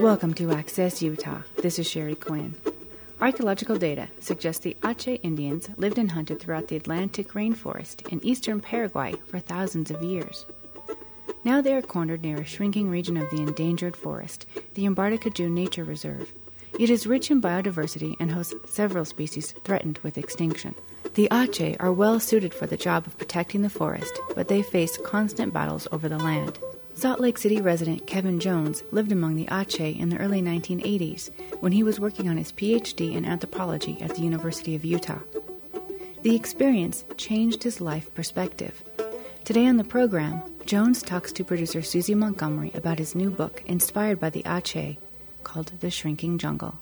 Welcome to Access Utah. This is Sherry Quinn. Archaeological data suggests the Ache Indians lived and hunted throughout the Atlantic rainforest in eastern Paraguay for thousands of years. Now they are cornered near a shrinking region of the endangered forest, the Mbaracayú Nature Reserve. It is rich in biodiversity and hosts several species threatened with extinction. The Ache are well suited for the job of protecting the forest, but they face constant battles over the land. Salt Lake City resident Kevin Jones lived among the Ache in the early 1980s when he was working on his PhD in anthropology at the University of Utah. The experience changed his life perspective. Today on the program, Jones talks to producer Susie Montgomery about his new book inspired by the Ache called The Shrinking Jungle.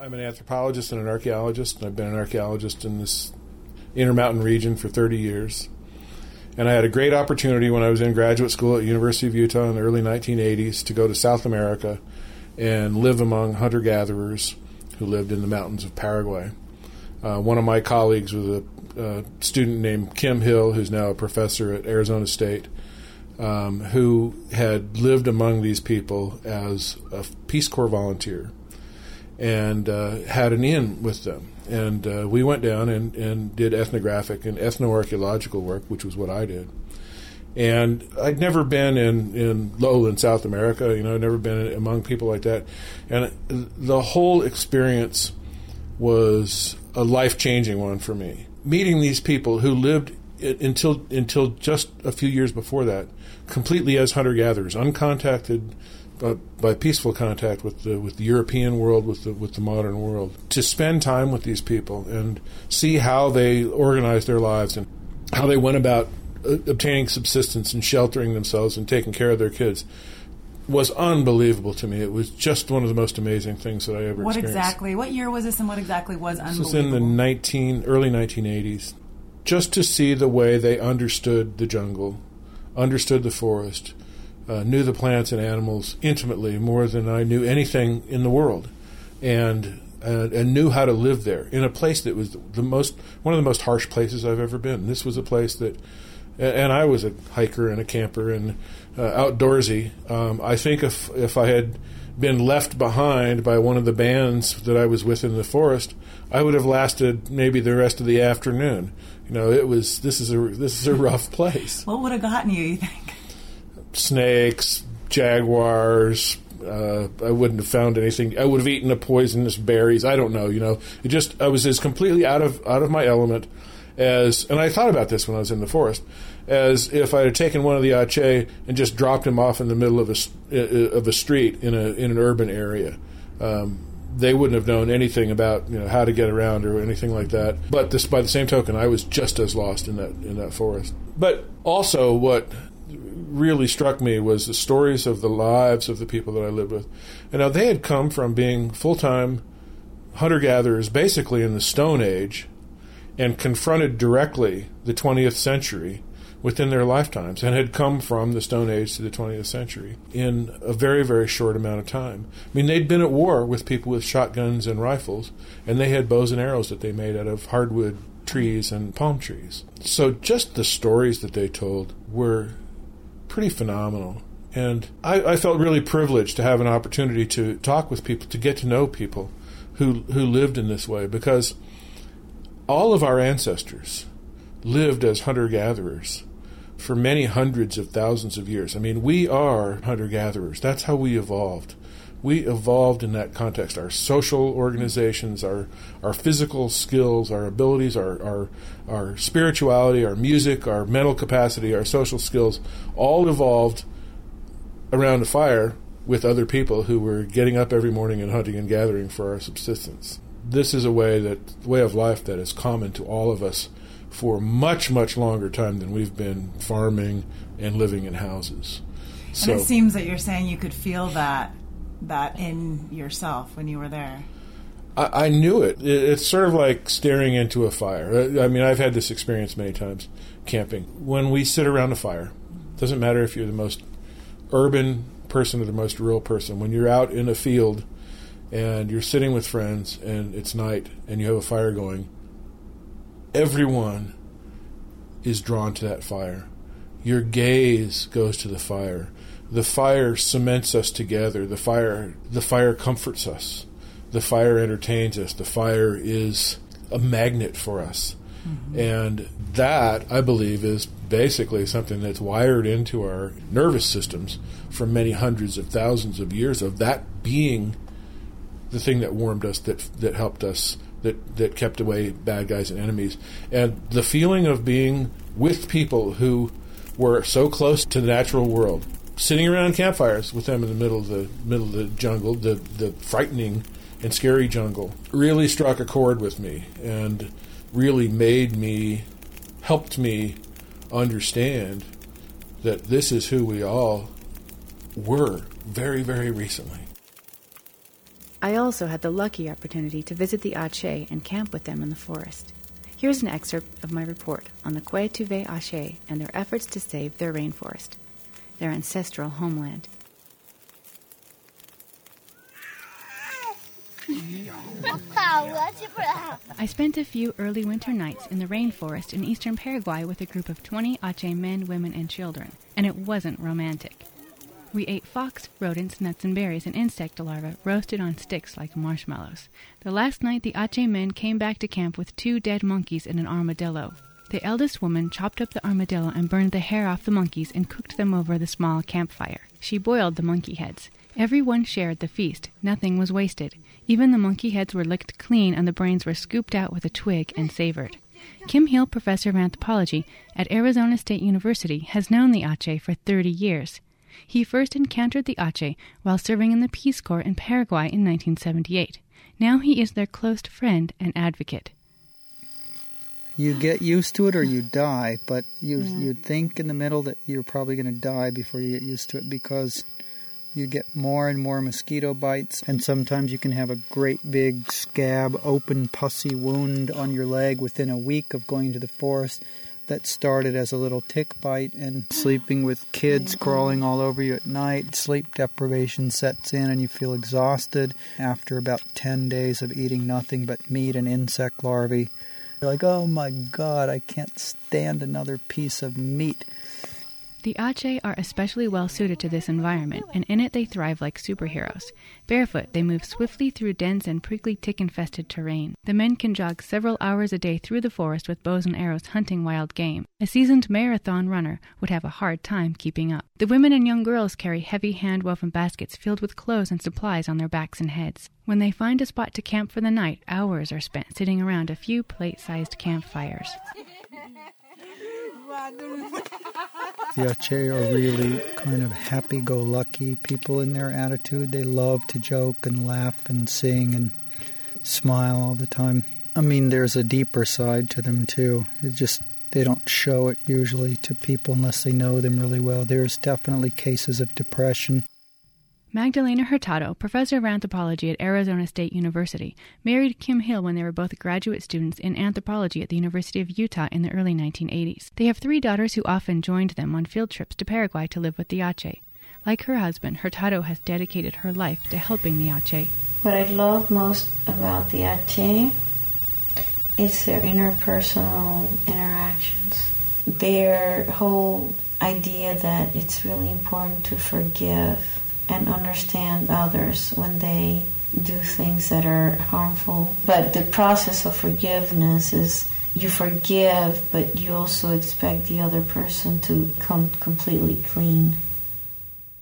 I'm an anthropologist and an archaeologist, and I've been an archaeologist in this Intermountain region for 30 years. And I had a great opportunity when I was in graduate school at University of Utah in the early 1980s to go to South America and live among hunter gatherers who lived in the mountains of Paraguay. Uh, one of my colleagues was a, a, student named Kim Hill, who's now a professor at Arizona State, um, who had lived among these people as a Peace Corps volunteer and uh, had an inn with them. And uh, we went down and, and did ethnographic and ethnoarchaeological work, which was what I did. And I'd never been in, in lowland South America, you know, never been among people like that. And the whole experience was a life changing one for me. Meeting these people who lived until until just a few years before that, completely as hunter gatherers, uncontacted uh, by peaceful contact with the with the European world, with the with the modern world, to spend time with these people and see how they organized their lives and how they went about uh, obtaining subsistence and sheltering themselves and taking care of their kids was unbelievable to me. It was just one of the most amazing things that I ever what experienced. What exactly? What year was this, and what exactly was unbelievable? This was in the nineteen early nineteen eighties. Just to see the way they understood the jungle, understood the forest, uh, knew the plants and animals intimately more than I knew anything in the world, and uh, and knew how to live there in a place that was the most one of the most harsh places I've ever been. This was a place that, and I was a hiker and a camper and uh, outdoorsy. Um, I think if if I had been left behind by one of the bands that I was with in the forest, I would have lasted maybe the rest of the afternoon. You know, it was this is a this is a rough place. what would have gotten you? You think? snakes, jaguars. Uh, I wouldn't have found anything. I would have eaten the poisonous berries. I don't know. You know, it just I was as completely out of out of my element as. And I thought about this when I was in the forest, as if I had taken one of the Ache and just dropped him off in the middle of a of a street in a in an urban area. Um, they wouldn't have known anything about you know how to get around or anything like that. But this, by the same token, I was just as lost in that in that forest. But also, what really struck me was the stories of the lives of the people that I lived with. And now they had come from being full time hunter gatherers basically in the Stone Age and confronted directly the 20th century within their lifetimes and had come from the Stone Age to the 20th century in a very, very short amount of time. I mean, they'd been at war with people with shotguns and rifles, and they had bows and arrows that they made out of hardwood trees and palm trees. So just the stories that they told were pretty phenomenal. And I, I, felt really privileged to have an opportunity to talk with people, to get to know people who who lived in this way, because all of our ancestors lived as hunter gatherers for many hundreds of thousands of years. I mean, we are hunter gatherers. That's how we evolved. We evolved in that context. Our social organizations, our our physical skills, our abilities, our, our our spirituality, our music, our mental capacity, our social skills, all evolved around a fire with other people who were getting up every morning and hunting and gathering for our subsistence. This is a way that way of life that is common to all of us for much much longer time than we've been farming and living in houses. So, and it seems that you're saying you could feel that that in yourself when you were there. I, I knew it. It's sort of like staring into a fire. I mean, I've had this experience many times camping. When we sit around a fire, doesn't matter if you're the most urban person or the most rural person. When you're out in a field and you're sitting with friends and it's night and you have a fire going, everyone is drawn to that fire. Your gaze goes to the fire the fire cements us together. The fire, the fire comforts us. The fire entertains us. The fire is a magnet for us. Mm-hmm. And that, I believe, is basically something that's wired into our nervous systems from many hundreds of thousands of years of that being the thing that warmed us, that that helped us, that that kept away bad guys and enemies, and the feeling of being with people who were so close to the natural world, sitting around campfires with them in the middle of the middle of the jungle, the the frightening and scary jungle, really struck a chord with me, and really made me, helped me understand that this is who we all were very, very recently. I also had the lucky opportunity to visit the Ache and camp with them in the forest. Here's an excerpt of my report on the Kwe Ache and their efforts to save their rainforest, their ancestral homeland. I spent a few early winter nights in the rainforest in eastern Paraguay with a group of 20 Ache men, women, and children, and it wasn't romantic. We ate fox, rodents, nuts, and berries, and insect larvae roasted on sticks like marshmallows. The last night, the Ache men came back to camp with two dead monkeys and an armadillo. The eldest woman chopped up the armadillo and burned the hair off the monkeys and cooked them over the small campfire. She boiled the monkey heads. Everyone shared the feast. Nothing was wasted. Even the monkey heads were licked clean and the brains were scooped out with a twig and savored. Kim Hill, professor of anthropology at Arizona State University, has known the Ache for 30 years. He first encountered the Ache while serving in the Peace Corps in Paraguay in 1978. Now he is their close friend and advocate. You get used to it or you die, but you yeah. you'd think in the middle that you're probably going to die before you get used to it because you get more and more mosquito bites, and sometimes you can have a great big scab, open, pussy wound on your leg within a week of going to the forest that started as a little tick bite and sleeping with kids mm-hmm. crawling all over you at night. Sleep deprivation sets in and you feel exhausted after about 10 days of eating nothing but meat and insect larvae. You're like, oh my god, I can't stand another piece of meat. The Ache are especially well suited to this environment, and in it they thrive like superheroes. Barefoot, they move swiftly through dense and prickly tick infested terrain. The men can jog several hours a day through the forest with bows and arrows hunting wild game. A seasoned marathon runner would have a hard time keeping up. The women and young girls carry heavy hand woven baskets filled with clothes and supplies on their backs and heads. When they find a spot to camp for the night, hours are spent sitting around a few plate sized campfires. The Ache are really kind of happy go lucky people in their attitude. They love to joke and laugh and sing and smile all the time. I mean, there's a deeper side to them too. It just they don't show it usually to people unless they know them really well. There's definitely cases of depression Magdalena Hurtado, professor of anthropology at Arizona State University, married Kim Hill when they were both graduate students in anthropology at the University of Utah in the early 1980s. They have three daughters who often joined them on field trips to Paraguay to live with the Ache. Like her husband, Hurtado has dedicated her life to helping the Ache. What I love most about the Ache is their interpersonal interactions. Their whole idea that it's really important to forgive and understand others when they do things that are harmful. But the process of forgiveness is you forgive, but you also expect the other person to come completely clean.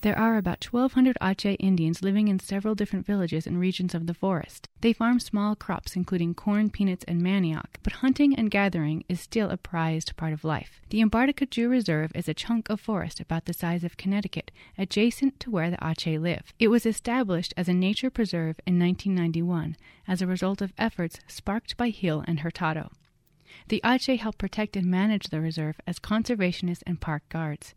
There are about 1,200 Ache Indians living in several different villages and regions of the forest. They farm small crops, including corn, peanuts, and manioc, but hunting and gathering is still a prized part of life. The Mbaracayú Reserve is a chunk of forest about the size of Connecticut, adjacent to where the Ache live. It was established as a nature preserve in 1991 as a result of efforts sparked by Hill and Hurtado. The Ache help protect and manage the reserve as conservationists and park guards.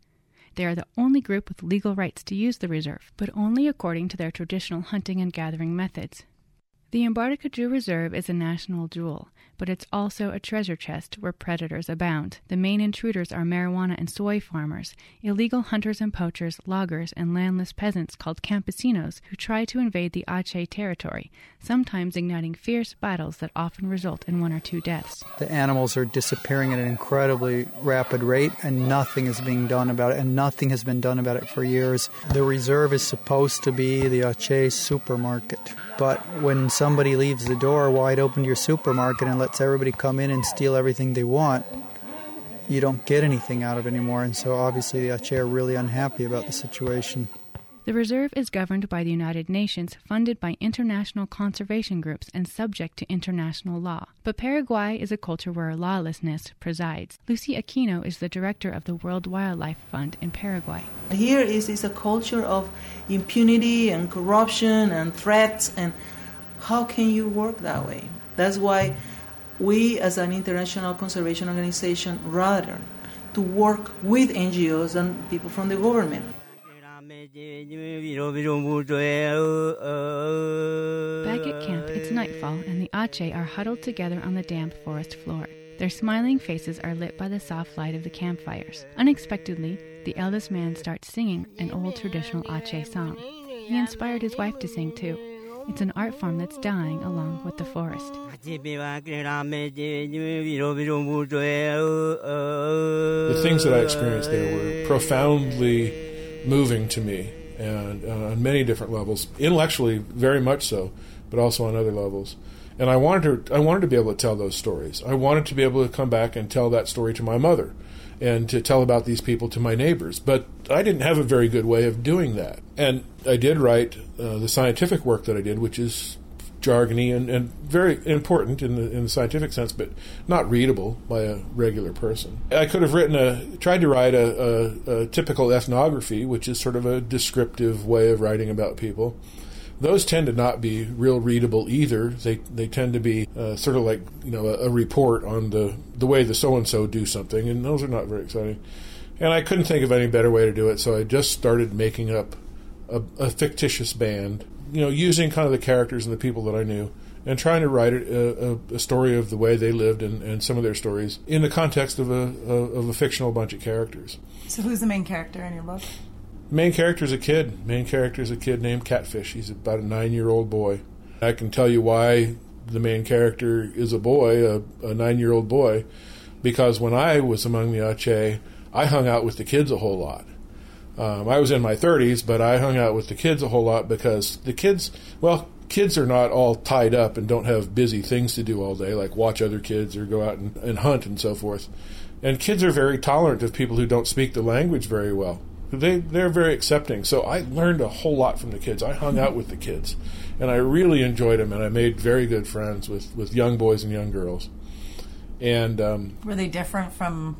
They are the only group with legal rights to use the reserve, but only according to their traditional hunting and gathering methods. The Mbaracayú Reserve is a national jewel, but it's also a treasure chest where predators abound. The main intruders are marijuana and soy farmers, illegal hunters and poachers, loggers, and landless peasants called campesinos who try to invade the Ache territory, sometimes igniting fierce battles that often result in one or two deaths. The animals are disappearing at an incredibly rapid rate, and nothing is being done about it, and nothing has been done about it for years. The reserve is supposed to be the Ache supermarket. But when somebody leaves the door wide open to your supermarket and lets everybody come in and steal everything they want, you don't get anything out of it anymore. And so obviously the Ache are really unhappy about the situation. The reserve is governed by the United Nations, funded by international conservation groups, and subject to international law. But Paraguay is a culture where lawlessness presides. Lucy Aquino is the director of the World Wildlife Fund in Paraguay. Here is, is a culture of impunity and corruption and threats, and how can you work that way? That's why we, as an international conservation organization, rather to work with NGOs and people from the government. Back at camp, it's nightfall, and the Ache are huddled together on the damp forest floor. Their smiling faces are lit by the soft light of the campfires. Unexpectedly, the eldest man starts singing an old traditional Ache song. He inspired his wife to sing too. It's an art form that's dying along with the forest. The things that I experienced there were profoundly moving to me and uh, on many different levels. Intellectually, very much so, but also on other levels. And I wanted to, I wanted to be able to tell those stories. I wanted to be able to come back and tell that story to my mother, and to tell about these people to my neighbors. But I didn't have a very good way of doing that. And I did write uh, the scientific work that I did, which is jargony and, and very important in the in the scientific sense, but not readable by a regular person. I could have written a tried to write a, a, a typical ethnography, which is sort of a descriptive way of writing about people. Those tend to not be real readable either. They they tend to be uh, sort of like you know a, a report on the the way the so and so do something, and those are not very exciting. And I couldn't think of any better way to do it, so I just started making up a, a fictitious band you know, using kind of the characters and the people that I knew, and trying to write a, a, a story of the way they lived and, and, some of their stories in the context of a, of a fictional bunch of characters. So, who's the main character in your book? Main character is a kid. Main character is a kid named Catfish. He's about a nine-year-old boy. I can tell you why the main character is a boy, a, a nine-year-old boy, because when I was among the Ache, I hung out with the kids a whole lot. Um, I was in my 30s, but I hung out with the kids a whole lot because the kids, well, kids are not all tied up and don't have busy things to do all day, like watch other kids or go out and, and hunt and so forth. And kids are very tolerant of people who don't speak the language very well. They they're very accepting. So I learned a whole lot from the kids. I hung out with the kids, and I really enjoyed them. And I made very good friends with with young boys and young girls. And um, were they different from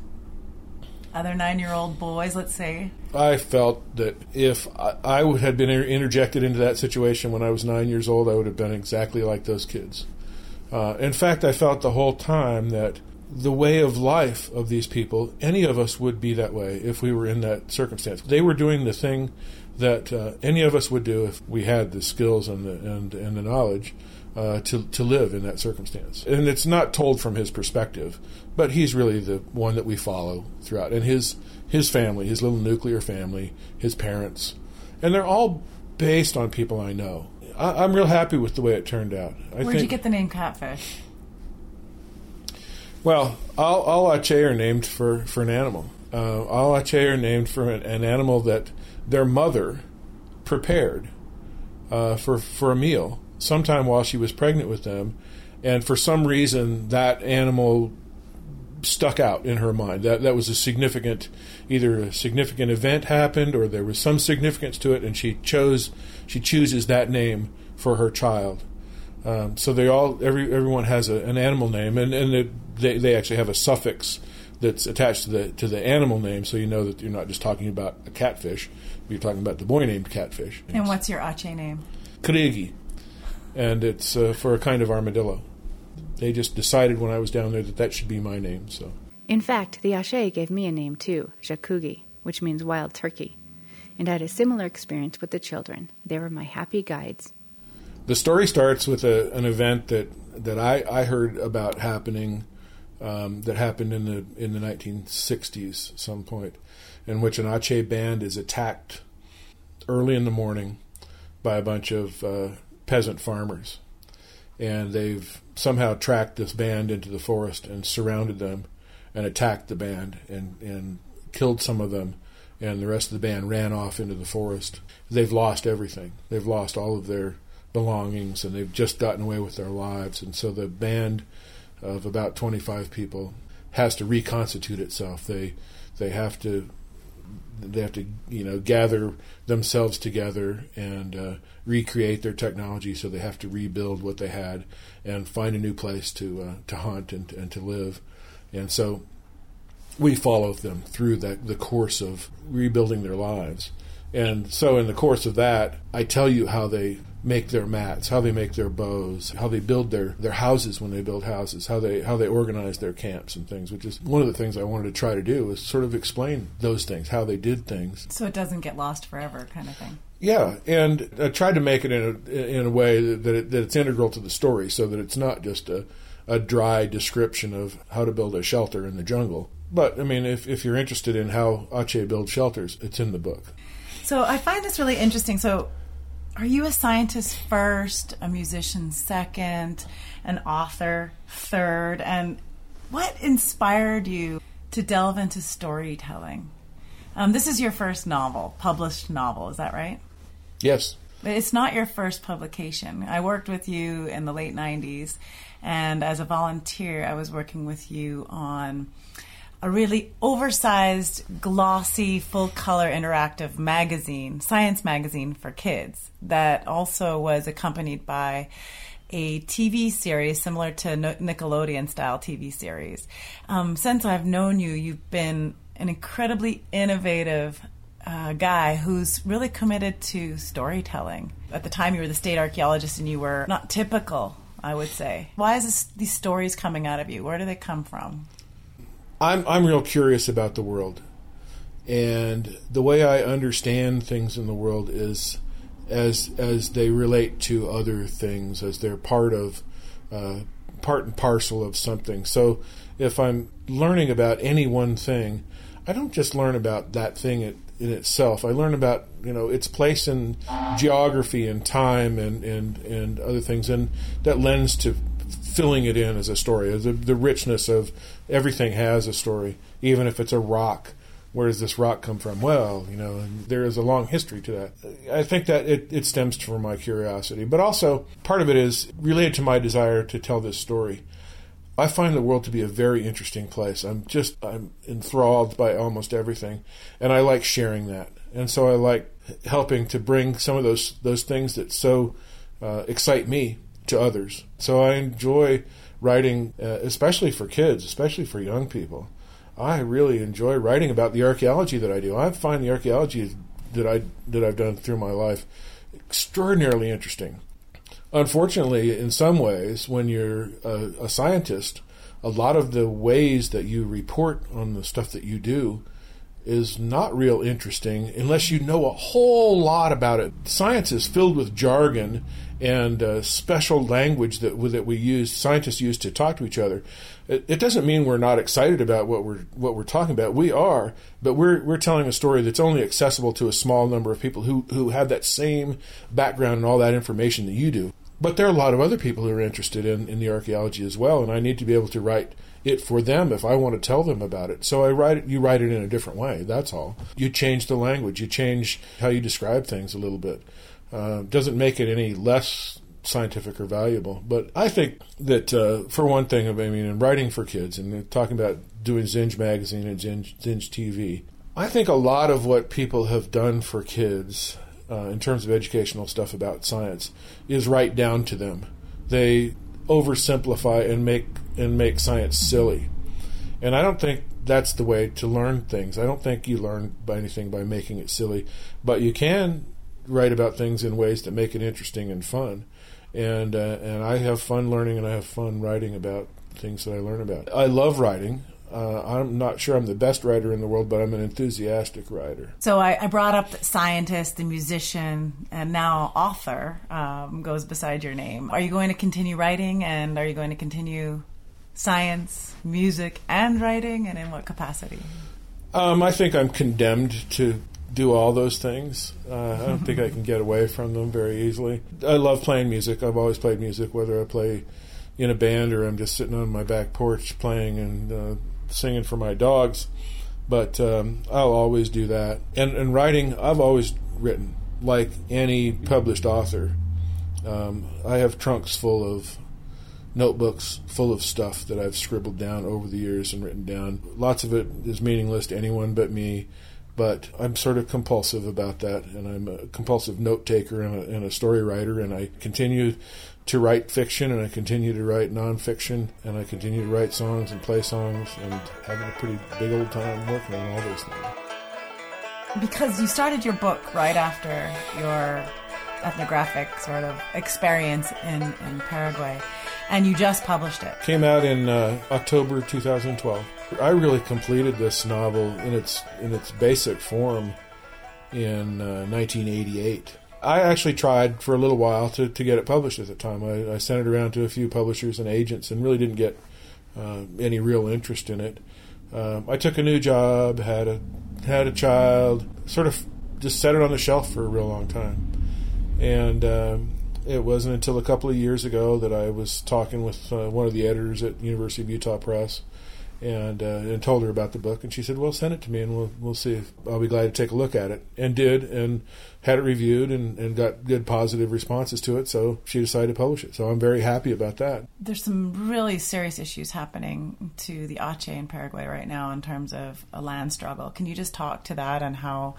other nine year old boys, let's say? I felt that if I, had been interjected into that situation when I was nine years old, I would have been exactly like those kids. Uh, in fact, I felt the whole time that the way of life of these people, any of us would be that way if we were in that circumstance. They were doing the thing that uh, any of us would do if we had the skills and the, and, and the knowledge uh, to, to live in that circumstance. And it's not told from his perspective, but he's really the one that we follow throughout. And his, his family, his little nuclear family, his parents, and they're all based on people I know. I, am real happy with the way it turned out. I Where'd think, you get the name Catfish? Well, all, all are named for, for an animal. Uh, all Ache are named for an, an, animal that their mother prepared uh, for, for a meal sometime while she was pregnant with them, and for some reason that animal stuck out in her mind. That that was a significant, either a significant event happened or there was some significance to it, and she chose she chooses that name for her child. Um, so they all every everyone has a, an animal name, and and it, they they actually have a suffix that's attached to the to the animal name, so you know that you're not just talking about a catfish, you're talking about the boy named Catfish. And what's your Ache name? Krigi and it's uh, for a kind of armadillo. They just decided when I was down there that that should be my name. So, in fact, the Ache gave me a name too, Jakugi, which means wild turkey, and I had a similar experience with the children. They were my happy guides. The story starts with a, an event that that I, I heard about happening um, that happened in the in the 1960s, some point, in which an Ache band is attacked early in the morning by a bunch of uh, peasant farmers, and they've somehow tracked this band into the forest and surrounded them and attacked the band and and killed some of them, and the rest of the band ran off into the forest. They've lost everything. They've lost all of their belongings, and they've just gotten away with their lives. And so the band of about 25 people has to reconstitute itself. They they have to they have to you know gather themselves together and uh, recreate their technology. So they have to rebuild what they had and find a new place to uh, to hunt and and to live. And so we follow them through that the course of rebuilding their lives. And so in the course of that, I tell you how they make their mats, how they make their bows, how they build their, their houses when they build houses, how they how they organize their camps and things, which is one of the things I wanted to try to do is sort of explain those things, how they did things. So it doesn't get lost forever, kind of thing. Yeah, and I tried to make it in a in a way that it, that it's integral to the story, so that it's not just a a dry description of how to build a shelter in the jungle. But I mean, if if you're interested in how Ache builds shelters, it's in the book. So I find this really interesting. So are you a scientist first, a musician second, an author third? And what inspired you to delve into storytelling? Um, this is your first novel, published novel, is that right? Yes. But it's not your first publication. I worked with you in the late 90s, and as a volunteer, I was working with you on a really oversized, glossy, full color interactive magazine, science magazine for kids, that also was accompanied by a TV series similar to Nickelodeon style TV series. Um, since I've known you, you've been an incredibly innovative uh, guy who's really committed to storytelling. At the time, you were the state archaeologist and you were not typical, I would say. Why is this, these stories coming out of you? Where do they come from? I'm I'm real curious about the world, and the way I understand things in the world is as as they relate to other things, as they're part of uh, part and parcel of something. So if I'm learning about any one thing, I don't just learn about that thing in, in itself. I learn about you know its place in geography and time and and and other things, and that lends to filling it in as a story. The, the richness of everything has a story, even if it's a rock. Where does this rock come from? Well, you know, there is a long history to that. I think that it, it stems from my curiosity, but also part of it is related to my desire to tell this story. I find the world to be a very interesting place. I'm just I'm enthralled by almost everything, and I like sharing that. And so I like helping to bring some of those those things that so uh, excite me to others. So I enjoy writing, uh, especially for kids, especially for young people. I really enjoy writing about the archaeology that I do. I find the archaeology that I that I've done through my life extraordinarily interesting. Unfortunately, in some ways, when you're a, a scientist, a lot of the ways that you report on the stuff that you do is not real interesting unless you know a whole lot about it. Science is filled with jargon and uh, special language that that we use, scientists use to talk to each other. It, it, doesn't mean we're not excited about what we're what we're talking about. We are, but we're we're telling a story that's only accessible to a small number of people who who have that same background and all that information that you do. But there are a lot of other people who are interested in, in the archaeology as well, and I need to be able to write it for them if I want to tell them about it. So I write it, you write it in a different way. That's all. You change the language. You change how you describe things a little bit. Uh, doesn't make it any less scientific or valuable. But I think that uh, for one thing, I mean, in writing for kids and talking about doing Zinj magazine and Zinj, Zinj TV, I think a lot of what people have done for kids uh, in terms of educational stuff about science is right down to them. They oversimplify and make and make science silly. And I don't think that's the way to learn things. I don't think you learn by anything by making it silly, but you can write about things in ways that make it interesting and fun. And uh, and I have fun learning and I have fun writing about things that I learn about. I love writing. Uh, I'm not sure I'm the best writer in the world, but I'm an enthusiastic writer. So I, I brought up the scientist, the musician, and now author um, goes beside your name. Are you going to continue writing, and are you going to continue science, music, and writing, and in what capacity? Um, I think I'm condemned to do all those things. Uh, I don't think I can get away from them very easily. I love playing music. I've always played music, whether I play in a band or I'm just sitting on my back porch playing and uh, singing for my dogs. But um, I'll always do that. And, and writing, I've always written like any published author. Um, I have trunks full of notebooks full of stuff that I've scribbled down over the years and written down. Lots of it is meaningless to anyone but me, but I'm sort of compulsive about that, and I'm a compulsive note taker and a, and a story writer, and I continue to write fiction, and I continue to write nonfiction, and I continue to write songs and play songs, and having a pretty big old time working on all those things. Because you started your book right after your ethnographic sort of experience in, in Paraguay and you just published it. Came out in uh, October 2012. I really completed this novel in its in its basic form in uh, 1988. I actually tried for a little while to, to get it published at the time. I, I sent it around to a few publishers and agents and really didn't get uh, any real interest in it. Um, I took a new job, had a had a child, sort of just set it on the shelf for a real long time, and um, it wasn't until a couple of years ago that I was talking with uh, one of the editors at University of Utah Press, and uh, and told her about the book, and she said, "Well, send it to me, and we'll we'll see. If, I'll be glad to take a look at it." And did, and had it reviewed, and, and got good positive responses to it. So she decided to publish it. So I'm very happy about that. There's some really serious issues happening to the Ache in Paraguay right now in terms of a land struggle. Can you just talk to that and how?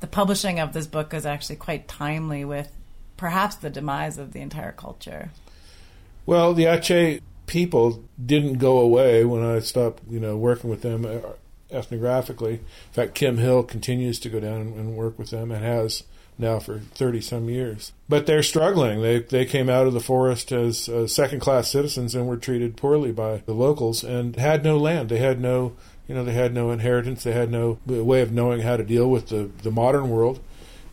The publishing of this book is actually quite timely with perhaps the demise of the entire culture. Well, the Ache people didn't go away when I stopped, you know, working with them uh, ethnographically. In fact, Kim Hill continues to go down and work with them and has now for 30 some years. But they're struggling. They they came out of the forest as uh, second class citizens and were treated poorly by the locals and had no land. They had no, you know, they had no inheritance. They had no way of knowing how to deal with the, the modern world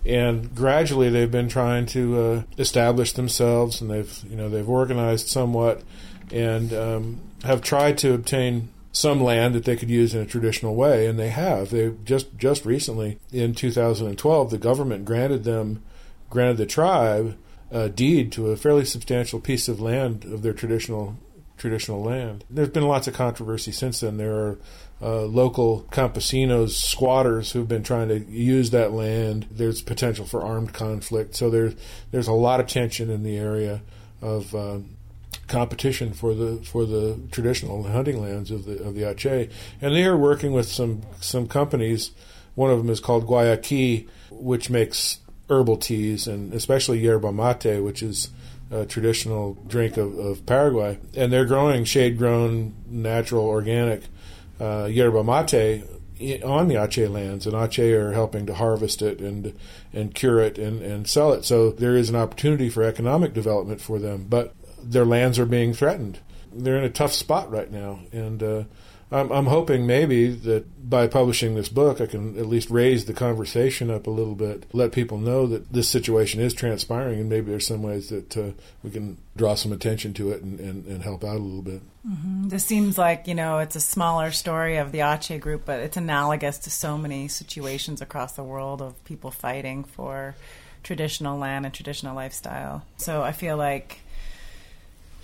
and gradually they've been trying to uh, establish themselves, and they've you know they've organized somewhat, and um, have tried to obtain some land that they could use in a traditional way, and they have. They just just recently in 2012, the government granted them granted the tribe a deed to a fairly substantial piece of land of their traditional traditional land. There's been lots of controversy since then. There are uh, local campesinos, squatters who've been trying to use that land. There's potential for armed conflict, so there's there's a lot of tension in the area of uh, competition for the for the traditional hunting lands of the of the Ache, and they are working with some some companies. One of them is called Guayaqui, which makes herbal teas, and especially yerba mate, which is a traditional drink of, of Paraguay. And they're growing shade grown, natural, organic uh, yerba mate on the Ache lands, and Ache are helping to harvest it and and cure it and, and sell it. So there is an opportunity for economic development for them, but their lands are being threatened. They're in a tough spot right now, and uh, I'm, I'm hoping maybe that by publishing this book, I can at least raise the conversation up a little bit, let people know that this situation is transpiring, and maybe there's some ways that uh, we can draw some attention to it and, and, and help out a little bit. Mm-hmm. This seems like, you know, it's a smaller story of the Ache group, but it's analogous to so many situations across the world of people fighting for traditional land and traditional lifestyle. So I feel like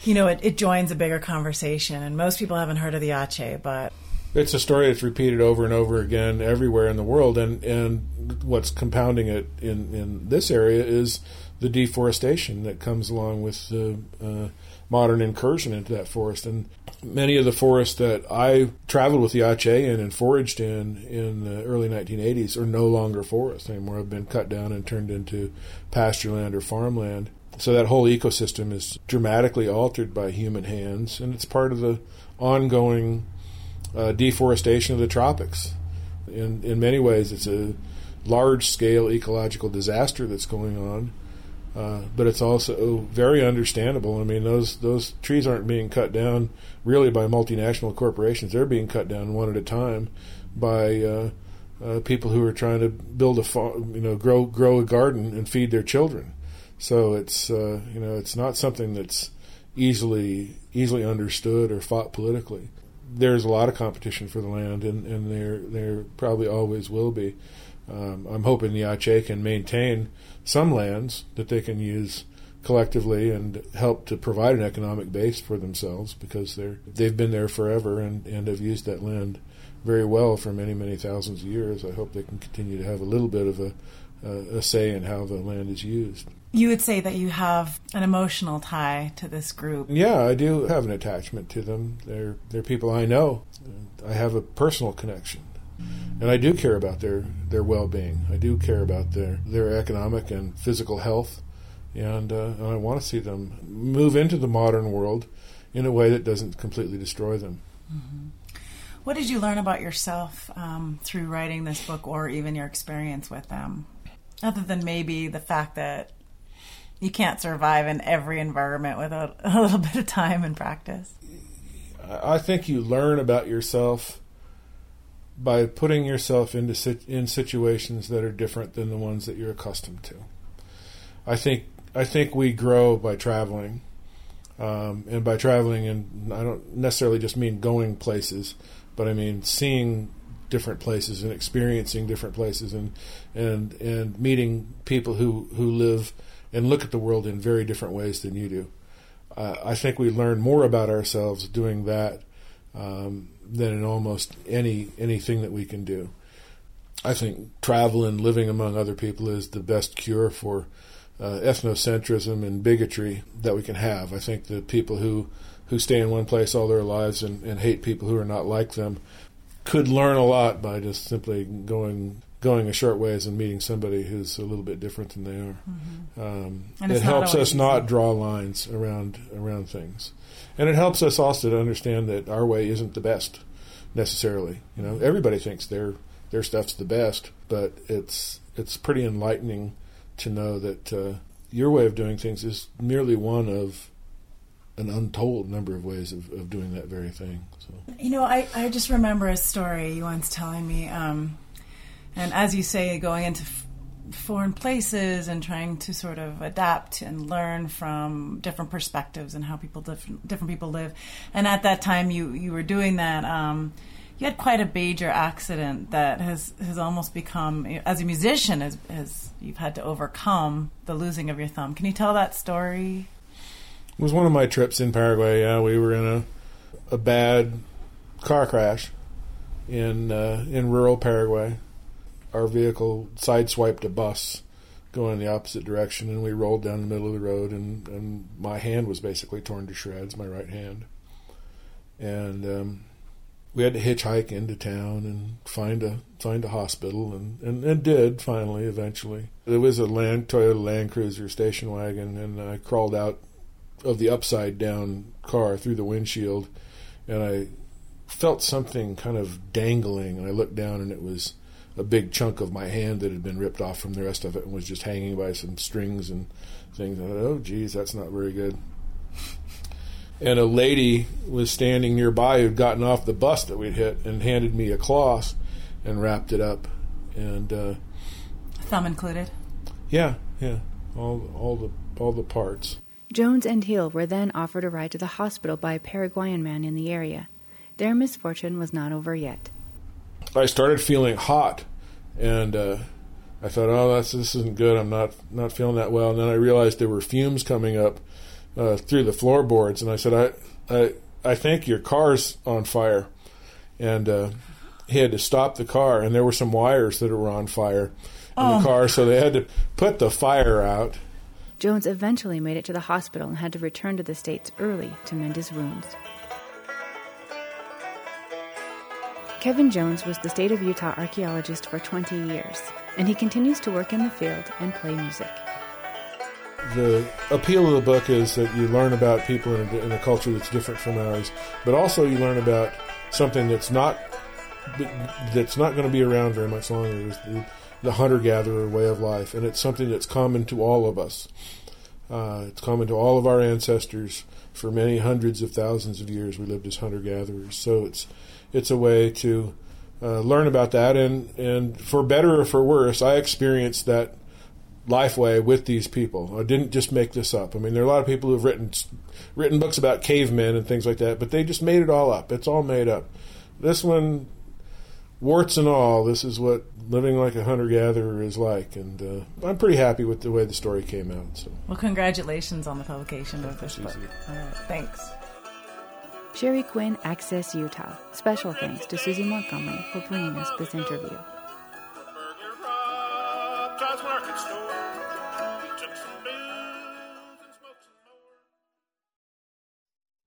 you know, it, it joins a bigger conversation. And most people haven't heard of the Ache, but it's a story that's repeated over and over again everywhere in the world. And and what's compounding it in in this area is the deforestation that comes along with the uh, modern incursion into that forest. And many of the forests that I traveled with the Ache in and foraged in in the early 1980s are no longer forests anymore. Have been cut down and turned into pastureland or farmland. So that whole ecosystem is dramatically altered by human hands, and it's part of the ongoing uh, deforestation of the tropics. In in many ways, it's a large scale ecological disaster that's going on. Uh, but it's also very understandable. I mean, those those trees aren't being cut down really by multinational corporations. They're being cut down one at a time by uh, uh, people who are trying to build a farm, you know, grow grow a garden and feed their children. So it's uh, you know it's not something that's easily easily understood or fought politically. There's a lot of competition for the land, and, and there there probably always will be. Um, I'm hoping the Ache can maintain some lands that they can use collectively and help to provide an economic base for themselves because they're they've been there forever and, and have used that land very well for many many thousands of years. I hope they can continue to have a little bit of a, a say in how the land is used. You would say that you have an emotional tie to this group. Yeah, I do have an attachment to them. They're they're people I know. I have a personal connection and I do care about their their well being. I do care about their their economic and physical health, and, uh, and I want to see them move into the modern world in a way that doesn't completely destroy them. Mm-hmm. What did you learn about yourself um, through writing this book, or even your experience with them, other than maybe the fact that you can't survive in every environment without a little bit of time and practice? I think you learn about yourself by putting yourself into in situations that are different than the ones that you're accustomed to. I think I think we grow by traveling, um, and by traveling, and I don't necessarily just mean going places, but I mean seeing different places and experiencing different places and and and meeting people who who live and look at the world in very different ways than you do. Uh, I think we learn more about ourselves doing that um, than in almost any anything that we can do. I think travel and living among other people is the best cure for uh, ethnocentrism and bigotry that we can have. I think the people who who stay in one place all their lives and, and hate people who are not like them could learn a lot by just simply going going a short ways and meeting somebody who's a little bit different than they are. Mm-hmm. Um, it helps us not draw lines around around things, and it helps us also to understand that our way isn't the best necessarily. You know, everybody thinks their their stuff's the best, but it's it's pretty enlightening to know that uh, your way of doing things is merely one of an untold number of ways of, of doing that very thing. So. You know, I, I just remember a story you once telling me, um, and as you say, going into f- foreign places and trying to sort of adapt and learn from different perspectives and how people different different people live. And at that time, you you were doing that. Um, you had quite a major accident that has has almost become as a musician as as you've had to overcome the losing of your thumb. Can you tell that story? It was one of my trips in Paraguay. Yeah, we were in a a bad car crash in uh, in rural Paraguay our vehicle sideswiped a bus going in the opposite direction, and we rolled down the middle of the road, and, and my hand was basically torn to shreds, my right hand. And um, we had to hitchhike into town and find a find a hospital, and, and, and did finally eventually. There was a Land Toyota Land Cruiser station wagon, and I crawled out of the upside down car through the windshield, and I felt something kind of dangling, and I looked down, and it was a big chunk of my hand that had been ripped off from the rest of it and was just hanging by some strings and things. I thought, oh, geez, that's not very good. And a lady was standing nearby who'd gotten off the bus that we'd hit and handed me a cloth and wrapped it up. And uh, thumb included. Yeah, yeah, all all the all the parts. Jones and Hill were then offered a ride to the hospital by a Paraguayan man in the area. Their misfortune was not over yet. I started feeling hot, and uh, I thought, "Oh, that's this isn't good. I'm not not feeling that well." And then I realized there were fumes coming up uh, through the floorboards, and I said, "I I I think your car's on fire," and uh, he had to stop the car, and there were some wires that were on fire in oh. the car, so they had to put the fire out. Jones eventually made it to the hospital and had to return to the States early to mend his wounds. Kevin Jones was the state of Utah archaeologist for 20 years, and he continues to work in the field and play music. The appeal of the book is that you learn about people in a, in a culture that's different from ours, but also you learn about something that's not that's not going to be around very much longer. Is the, the hunter gatherer way of life, and it's something that's common to all of us. Uh, it's common to all of our ancestors. For many hundreds of thousands of years, we lived as hunter gatherers. So it's it's a way to uh, learn about that, and and for better or for worse, I experienced that life way with these people. I didn't just make this up. I mean, there are a lot of people who've written written books about cavemen and things like that, but they just made it all up. It's all made up. This one, warts and all, this is what living like a hunter gatherer is like, and uh, I'm pretty happy with the way the story came out. So, well, congratulations on the publication of this book. thanks. Sherry Quinn, Access Utah. Special thanks to Susie Montgomery for bringing us this interview.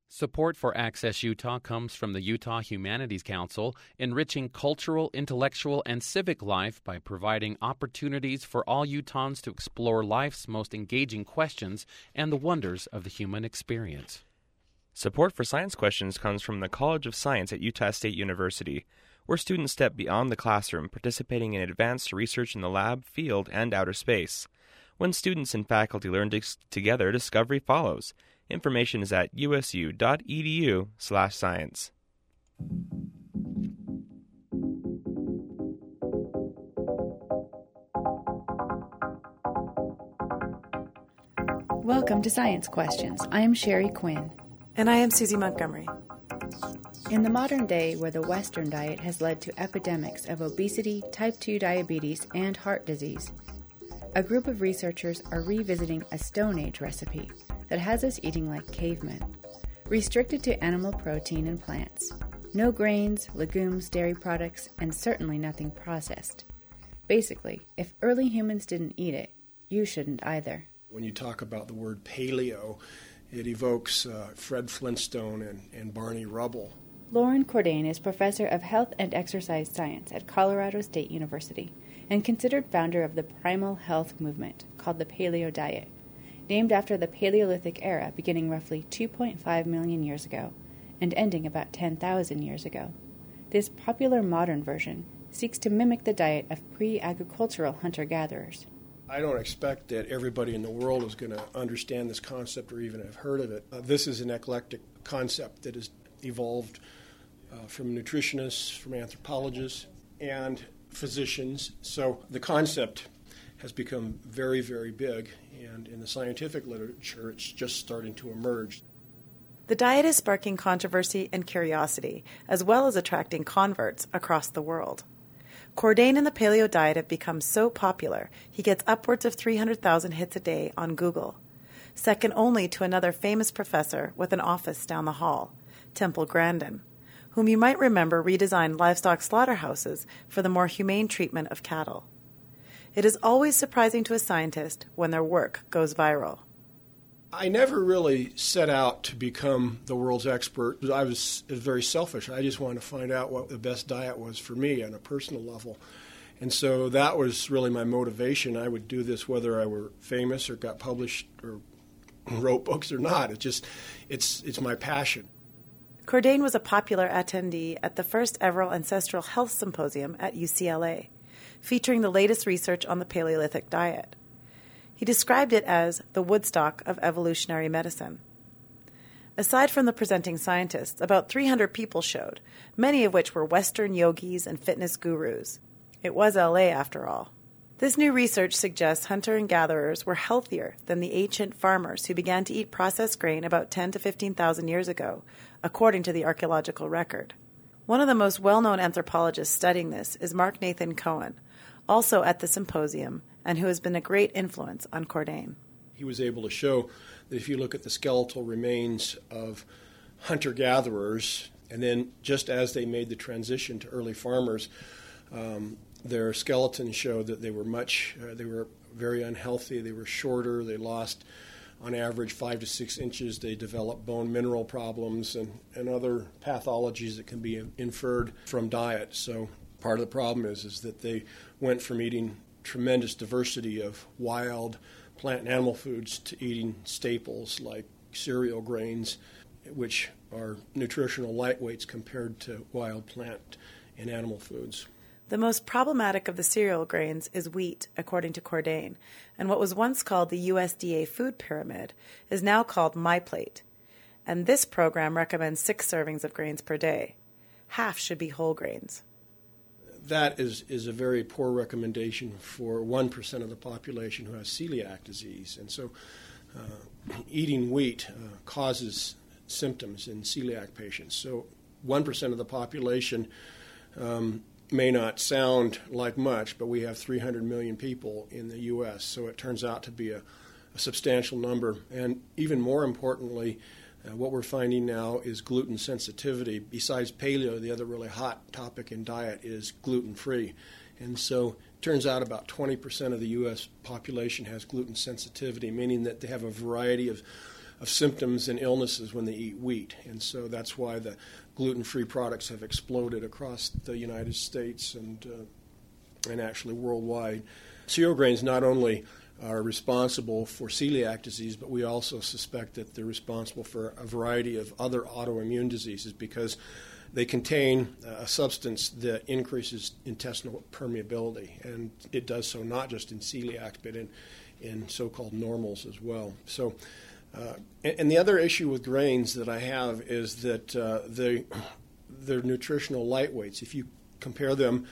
Support for Access Utah comes from the Utah Humanities Council, enriching cultural, intellectual, and civic life by providing opportunities for all Utahns to explore life's most engaging questions and the wonders of the human experience. Support for science questions comes from the College of Science at Utah State University, where students step beyond the classroom, participating in advanced research in the lab, field, and outer space. When students and faculty learn together, discovery follows. Information is at usu.edu/science. Welcome to Science Questions. I am Sherry Quinn. And I am Susie Montgomery. In the modern day, where the Western diet has led to epidemics of obesity, type 2 diabetes, and heart disease, a group of researchers are revisiting a Stone Age recipe that has us eating like cavemen, restricted to animal protein and plants. No grains, legumes, dairy products, and certainly nothing processed. Basically, if early humans didn't eat it, you shouldn't either. When you talk about the word paleo, it evokes uh, Fred Flintstone and, and Barney Rubble. Loren Cordain is professor of health and exercise science at Colorado State University and considered founder of the primal health movement called the Paleo Diet, named after the Paleolithic era beginning roughly 2.5 million years ago and ending about 10,000 years ago. This popular modern version seeks to mimic the diet of pre agricultural hunter gatherers. I don't expect that everybody in the world is going to understand this concept or even have heard of it. Uh, this is an eclectic concept that has evolved uh, from nutritionists, from anthropologists, and physicians. So the concept has become very, very big, and in the scientific literature, it's just starting to emerge. The diet is sparking controversy and curiosity, as well as attracting converts across the world. Cordain and the paleo diet have become so popular, he gets upwards of 300,000 hits a day on Google, second only to another famous professor with an office down the hall, Temple Grandin, whom you might remember redesigned livestock slaughterhouses for the more humane treatment of cattle. It is always surprising to a scientist when their work goes viral. I never really set out to become the world's expert. I was, very selfish. I just wanted to find out what the best diet was for me on a personal level. And so that was really my motivation. I would do this whether I were famous or got published or wrote books or not. It's just it's it's my passion. Cordain was a popular attendee at the first ever ancestral health symposium at UCLA featuring the latest research on the Paleolithic diet. He described it as the Woodstock of evolutionary medicine. Aside from the presenting scientists, about 300 people showed, many of which were Western yogis and fitness gurus. It was LA after all. This new research suggests hunter and gatherers were healthier than the ancient farmers who began to eat processed grain about 10 to 15,000 years ago, according to the archaeological record. One of the most well known anthropologists studying this is Mark Nathan Cohen, also at the symposium, and who has been a great influence on Cordain. He was able to show that if you look at the skeletal remains of hunter gatherers, and then just as they made the transition to early farmers, um, their skeletons showed that they were much, uh, they were very unhealthy, they were shorter, they lost on average five to six inches. They developed bone mineral problems and, and other pathologies that can be inferred from diet. So Part of the problem is is that they went from eating tremendous diversity of wild plant and animal foods to eating staples like cereal grains, which are nutritional lightweights compared to wild plant and animal foods. The most problematic of the cereal grains is wheat, according to Cordain, and what was once called the USDA food pyramid is now called MyPlate. And this program recommends six servings of grains per day. Half should be whole grains. That is, is a very poor recommendation for 1% of the population who has celiac disease. And so uh, eating wheat uh, causes symptoms in celiac patients. So 1% of the population um, may not sound like much, but we have 300 million people in the U.S., so it turns out to be a, a substantial number. And even more importantly, uh, what we're finding now is gluten sensitivity. Besides paleo, the other really hot topic in diet is gluten free. And so it turns out about 20% of the U.S. population has gluten sensitivity, meaning that they have a variety of, of symptoms and illnesses when they eat wheat. And so that's why the gluten free products have exploded across the United States and, uh, and actually worldwide. Cereal grains not only are responsible for celiac disease, but we also suspect that they're responsible for a variety of other autoimmune diseases because they contain a substance that increases intestinal permeability, and it does so not just in celiac, but in, in so called normals as well. So, uh, and, and, the other issue with grains that I have is that uh, they, they're nutritional lightweights. If you compare them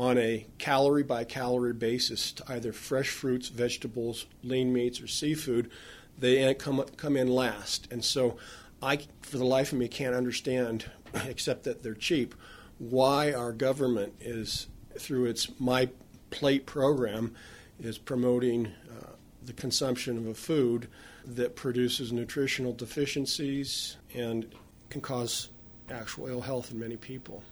on a calorie by calorie basis to either fresh fruits, vegetables, lean meats, or seafood, they come, come in last. And so I, for the life of me, can't understand, except that they're cheap, why our government is, through its My Plate program, is promoting uh, the consumption of a food that produces nutritional deficiencies and can cause actual ill health in many people.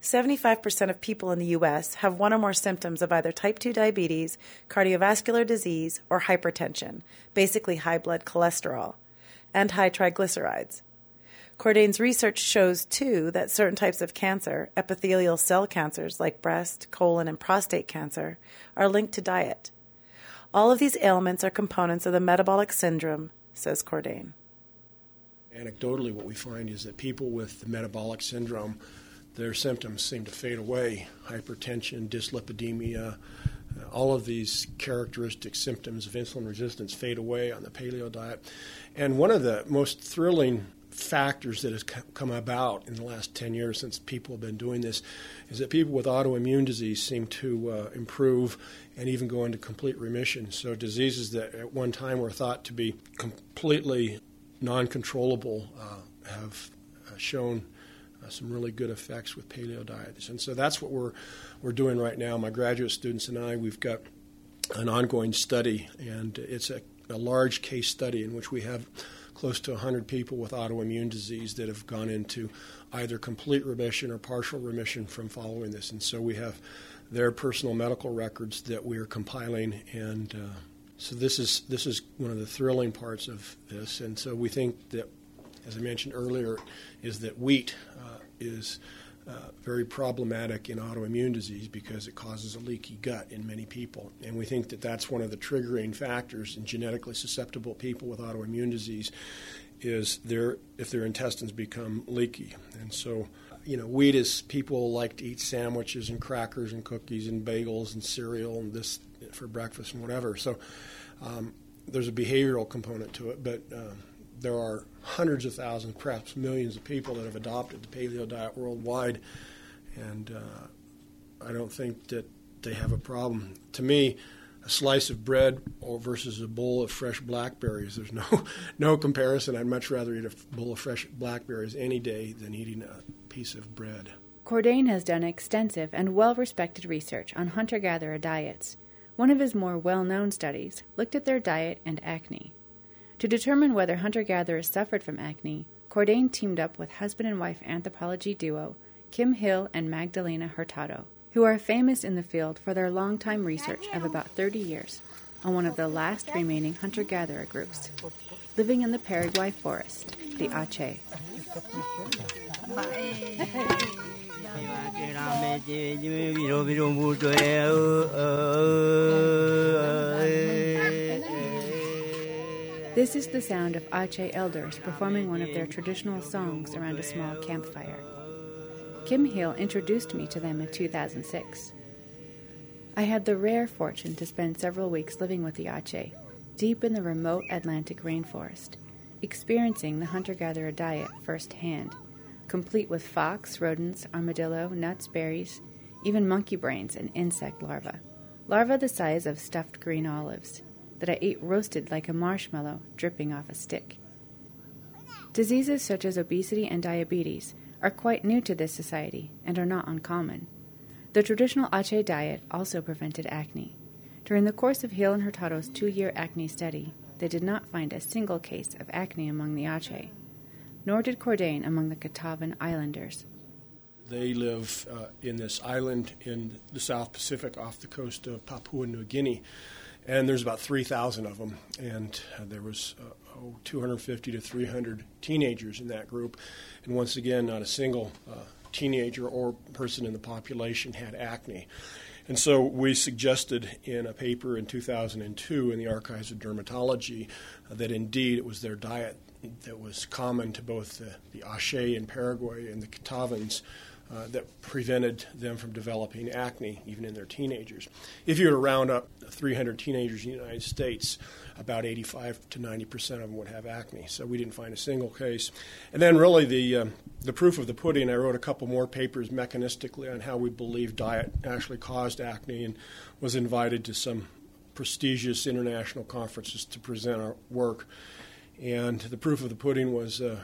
75% of people in the U.S. have one or more symptoms of either type 2 diabetes, cardiovascular disease, or hypertension, basically high blood cholesterol, and high triglycerides. Cordain's research shows, too, that certain types of cancer, epithelial cell cancers like breast, colon, and prostate cancer, are linked to diet. All of these ailments are components of the metabolic syndrome, says Cordain. Anecdotally, what we find is that people with the metabolic syndrome, their symptoms seem to fade away hypertension, dyslipidemia, uh, all of these characteristic symptoms of insulin resistance fade away on the paleo diet. And one of the most thrilling factors that has come about in the last 10 years since people have been doing this is that people with autoimmune disease seem to uh, improve and even go into complete remission. So, diseases that at one time were thought to be completely non controllable uh, have uh, shown. Uh, some really good effects with paleo diets, and so that's what we're we're doing right now. My graduate students and I, we've got an ongoing study, and it's a, a large case study in which we have close to 100 people with autoimmune disease that have gone into either complete remission or partial remission from following this. And so we have their personal medical records that we are compiling and uh, so this is this is one of the thrilling parts of this and so we think that as I mentioned earlier is that wheat uh, is uh, very problematic in autoimmune disease because it causes a leaky gut in many people. And we think that that's one of the triggering factors in genetically susceptible people with autoimmune disease is their if their intestines become leaky. And so, you know, wheat is people like to eat sandwiches and crackers and cookies and bagels and cereal and this for breakfast and whatever. So um, there's a behavioral component to it, but uh, there are hundreds of thousands, perhaps millions of people that have adopted the paleo diet worldwide, and uh, I don't think that they have a problem. To me, a slice of bread or versus a bowl of fresh blackberries, there's no no comparison. I'd much rather eat a bowl of fresh blackberries any day than eating a piece of bread. Cordain has done extensive and well respected research on hunter gatherer diets. One of his more well known studies looked at their diet and acne. To determine whether hunter gatherers suffered from acne, Cordain teamed up with husband and wife anthropology duo Kim Hill and Magdalena Hurtado, who are famous in the field for their long-time research of about 30 years on one of the last remaining hunter gatherer groups living in the Paraguay forest, the Ache. This is the sound of Ache elders performing one of their traditional songs around a small campfire. Kim Hill introduced me to them in 2006. I had the rare fortune to spend several weeks living with the Ache, deep in the remote Atlantic rainforest, experiencing the hunter gatherer diet firsthand, complete with fox, rodents, armadillo, nuts, berries, even monkey brains and insect larvae, larvae the size of stuffed green olives, that I ate roasted like a marshmallow dripping off a stick. Diseases such as obesity and diabetes are quite new to this society and are not uncommon. The traditional Ache diet also prevented acne. During the course of Hill and Hurtado's two year acne study, they did not find a single case of acne among the Ache, nor did Cordain among the Kitavan Islanders. They live uh, in this island in the South Pacific off the coast of Papua New Guinea, and there's about 3,000 of them, and uh, there was uh, oh, 250 to 300 teenagers in that group, and once again, not a single uh, teenager or person in the population had acne. And so we suggested in a paper in 2002 in the Archives of Dermatology uh, that indeed it was their diet that was common to both the, the Ache in Paraguay and the Kitavans uh, that prevented them from developing acne even in their teenagers. If you were to round up 300 teenagers in the United States, about 85 to 90 percent of them would have acne. So we didn't find a single case. And then, really, the um, the proof of the pudding. I wrote a couple more papers mechanistically on how we believe diet actually caused acne, and was invited to some prestigious international conferences to present our work. And the proof of the pudding was uh,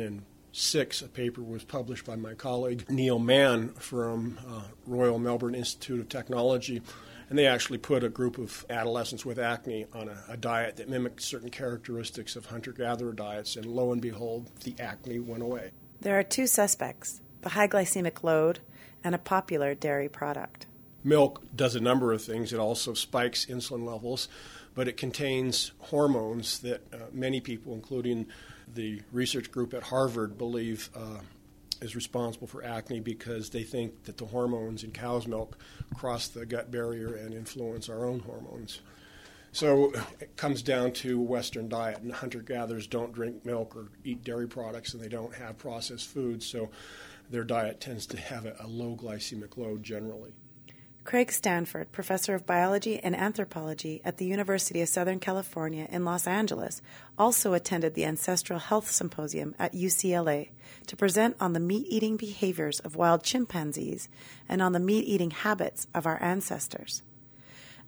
in 2006, a paper was published by my colleague Neil Mann from uh, Royal Melbourne Institute of Technology and they actually put a group of adolescents with acne on a, a diet that mimicked certain characteristics of hunter gatherer diets, and lo and behold, the acne went away. There are two suspects the high glycemic load and a popular dairy product. Milk does a number of things. It also spikes insulin levels, but it contains hormones that uh, many people, including the research group at Harvard, believe uh, is responsible for acne because they think that the hormones in cow's milk cross the gut barrier and influence our own hormones. So it comes down to Western diet, and hunter gatherers don't drink milk or eat dairy products, and they don't have processed foods, so their diet tends to have a, a low glycemic load generally. Craig Stanford, professor of biology and anthropology at the University of Southern California in Los Angeles, also attended the Ancestral Health Symposium at UCLA to present on the meat eating behaviors of wild chimpanzees and on the meat eating habits of our ancestors.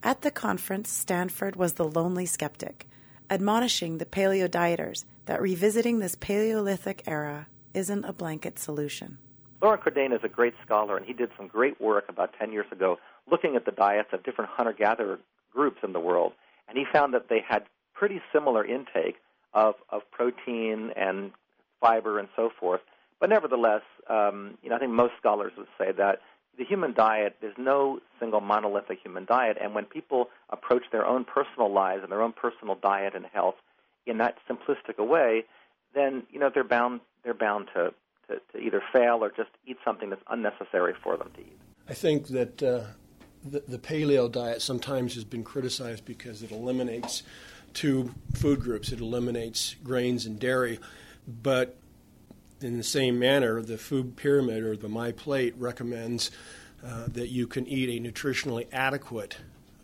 At the conference, Stanford was the lonely skeptic, admonishing the paleo dieters that revisiting this Paleolithic era isn't a blanket solution. Loren Cordain is a great scholar, and he did some great work about 10 years ago looking at the diets of different hunter gatherer groups in the world. And he found that they had pretty similar intake of, of protein and fiber and so forth. But nevertheless, um, you know, I think most scholars would say that the human diet, there's no single monolithic human diet. And when people approach their own personal lives and their own personal diet and health in that simplistic a way, then you know they're bound they're bound to to, to either fail or just eat something that's unnecessary for them to eat. I think that uh, the, the paleo diet sometimes has been criticized because it eliminates two food groups. It eliminates grains and dairy, but in the same manner, the food pyramid or the My Plate recommends uh, that you can eat a nutritionally adequate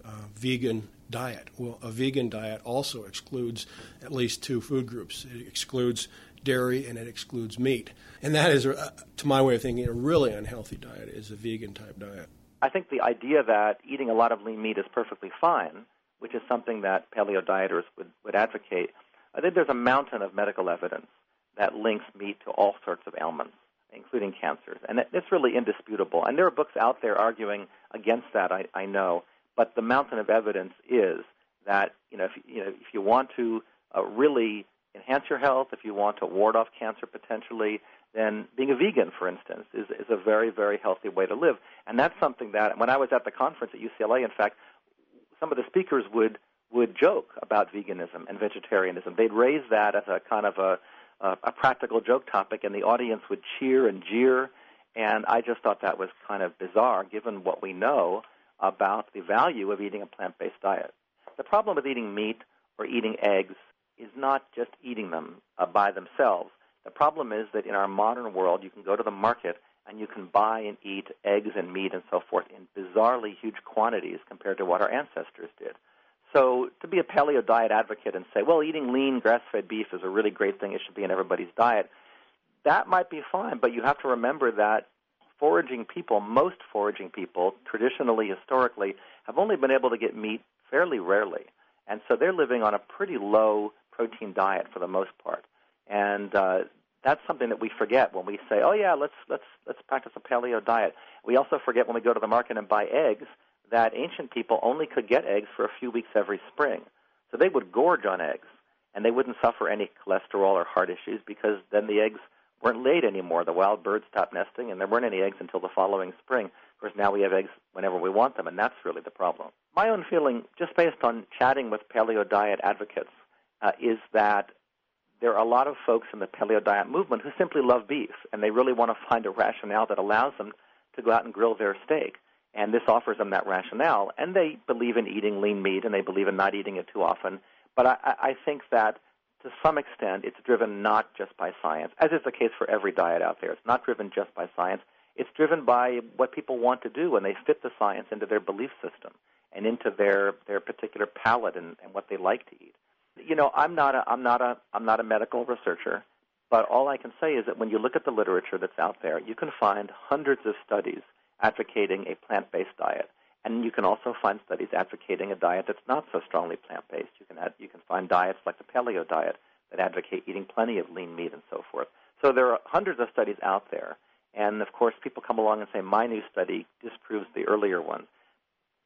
uh, vegan diet. Well, a vegan diet also excludes at least two food groups. It excludes dairy and it excludes meat. And that is, uh, to my way of thinking, a really unhealthy diet is a vegan type diet. I think the idea that eating a lot of lean meat is perfectly fine, which is something that paleo dieters would, would advocate, I think there's a mountain of medical evidence that links meat to all sorts of ailments, including cancers. And it's really indisputable. And there are books out there arguing against that, I, I know. But the mountain of evidence is that you know, if, you, know, if you want to uh, really enhance your health, if you want to ward off cancer potentially, then being a vegan, for instance, is, is a very, very healthy way to live. And that's something that, when I was at the conference at UCLA, in fact, some of the speakers would, would joke about veganism and vegetarianism. They'd raise that as a kind of a, a, a practical joke topic, and the audience would cheer and jeer. And I just thought that was kind of bizarre, given what we know about the value of eating a plant based diet. The problem with eating meat or eating eggs is not just eating them uh, by themselves. The problem is that in our modern world, you can go to the market and you can buy and eat eggs and meat and so forth in bizarrely huge quantities compared to what our ancestors did. So to be a paleo diet advocate and say, well, eating lean grass-fed beef is a really great thing, it should be in everybody's diet, that might be fine, but you have to remember that foraging people, most foraging people, traditionally, historically, have only been able to get meat fairly rarely. And so they're living on a pretty low protein diet for the most part. And uh, that's something that we forget when we say, "Oh yeah, let's let's let's practice a paleo diet." We also forget when we go to the market and buy eggs that ancient people only could get eggs for a few weeks every spring. So they would gorge on eggs, and they wouldn't suffer any cholesterol or heart issues because then the eggs weren't laid anymore. The wild birds stopped nesting, and there weren't any eggs until the following spring. Of course, now we have eggs whenever we want them, and that's really the problem. My own feeling, just based on chatting with paleo diet advocates, uh, is that there are a lot of folks in the paleo diet movement who simply love beef, and they really want to find a rationale that allows them to go out and grill their steak. And this offers them that rationale. And they believe in eating lean meat, and they believe in not eating it too often. But I, I think that to some extent, it's driven not just by science, as is the case for every diet out there. It's not driven just by science. It's driven by what people want to do, and they fit the science into their belief system and into their their particular palate and, and what they like to eat you know, I'm not a I'm not a I'm not a medical researcher, but all I can say is that when you look at the literature that's out there, you can find hundreds of studies advocating a plant-based diet, and you can also find studies advocating a diet that's not so strongly plant-based. You can add, you can find diets like the paleo diet that advocate eating plenty of lean meat and so forth. So there are hundreds of studies out there, and of course, people come along and say my new study disproves the earlier one.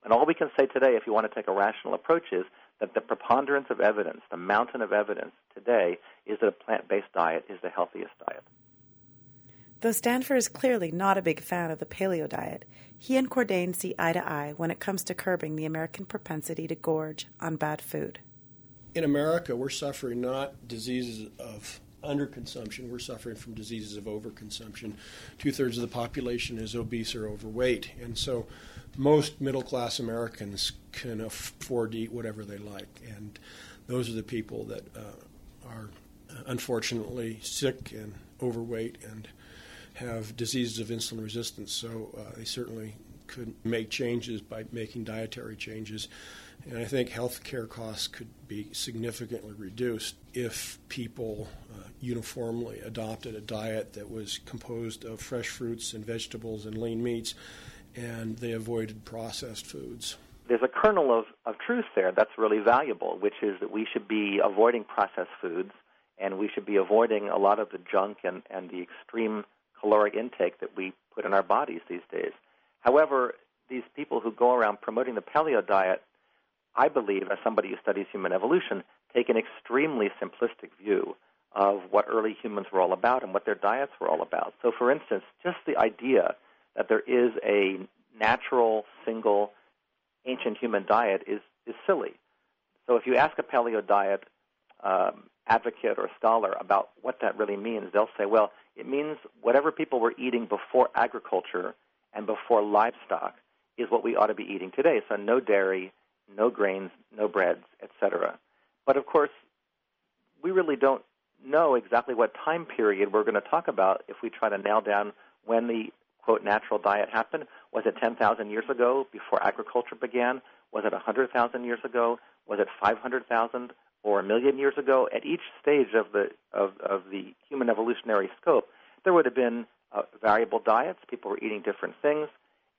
And all we can say today, if you want to take a rational approach, is that the preponderance of evidence, the mountain of evidence today, is that a plant based diet is the healthiest diet. Though Stanford is clearly not a big fan of the paleo diet, he and Cordain see eye to eye when it comes to curbing the American propensity to gorge on bad food. In America, we're suffering not diseases of underconsumption, we're suffering from diseases of overconsumption. Two thirds of the population is obese or overweight. And so most middle class Americans can afford to eat whatever they like, and those are the people that uh, are unfortunately sick and overweight and have diseases of insulin resistance. So uh, they certainly could make changes by making dietary changes. And I think health care costs could be significantly reduced if people uh, uniformly adopted a diet that was composed of fresh fruits and vegetables and lean meats and they avoided processed foods. There's a kernel of, of truth there that's really valuable, which is that we should be avoiding processed foods and we should be avoiding a lot of the junk and, and the extreme caloric intake that we put in our bodies these days. However, these people who go around promoting the paleo diet, I believe, as somebody who studies human evolution, take an extremely simplistic view of what early humans were all about and what their diets were all about. So, for instance, just the idea that there is a natural, single, ancient human diet is, is silly. So if you ask a paleo diet um, advocate or scholar about what that really means, they'll say, well, it means whatever people were eating before agriculture and before livestock is what we ought to be eating today. So no dairy, no grains, no breads, etc. But of course, we really don't know exactly what time period we're going to talk about if we try to nail down when the quote natural diet happened. Was it 10,000 years ago before agriculture began? Was it 100,000 years ago? Was it 500,000 or a million years ago? At each stage of the of, of the human evolutionary scope, there would have been uh, variable diets. People were eating different things.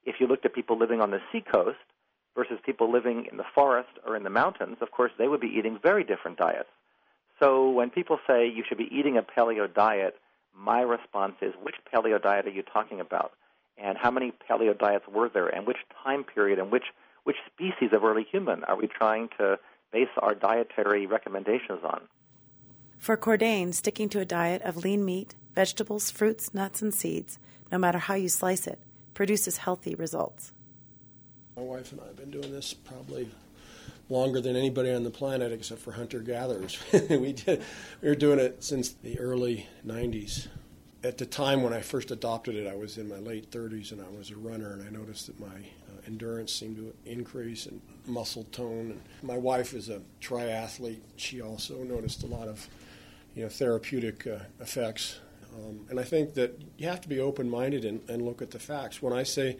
If you looked at people living on the seacoast versus people living in the forest or in the mountains, of course, they would be eating very different diets. So when people say you should be eating a paleo diet, my response is, which paleo diet are you talking about? And how many paleo diets were there? And which time period and which, which species of early human are we trying to base our dietary recommendations on? For Cordain, sticking to a diet of lean meat, vegetables, fruits, nuts, and seeds, no matter how you slice it, produces healthy results. My wife and I have been doing this probably longer than anybody on the planet except for hunter gatherers. we did we were doing it since the early 90s. At the time when I first adopted it, I was in my late 30s and I was a runner, and I noticed that my uh, endurance seemed to increase and muscle tone. And my wife is a triathlete. She also noticed a lot of you know therapeutic uh, effects Um, and I think that you have to be open minded and, and look at the facts. When I say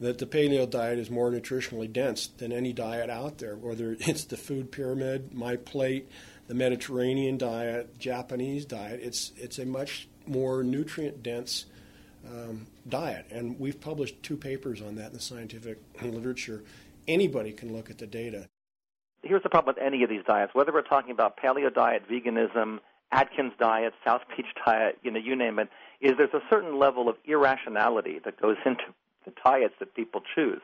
that the paleo diet is more nutritionally dense than any diet out there, whether it's the food pyramid, my plate, the Mediterranean diet, Japanese diet, it's, it's a much more nutrient dense um, diet. And we've published two papers on that in the scientific literature. Anybody can look at the data. Here's the problem with any of these diets, whether we're talking about paleo diet, veganism, Atkins diet, South Beach diet, you know, you name it, is there's a certain level of irrationality that goes into the diets that people choose.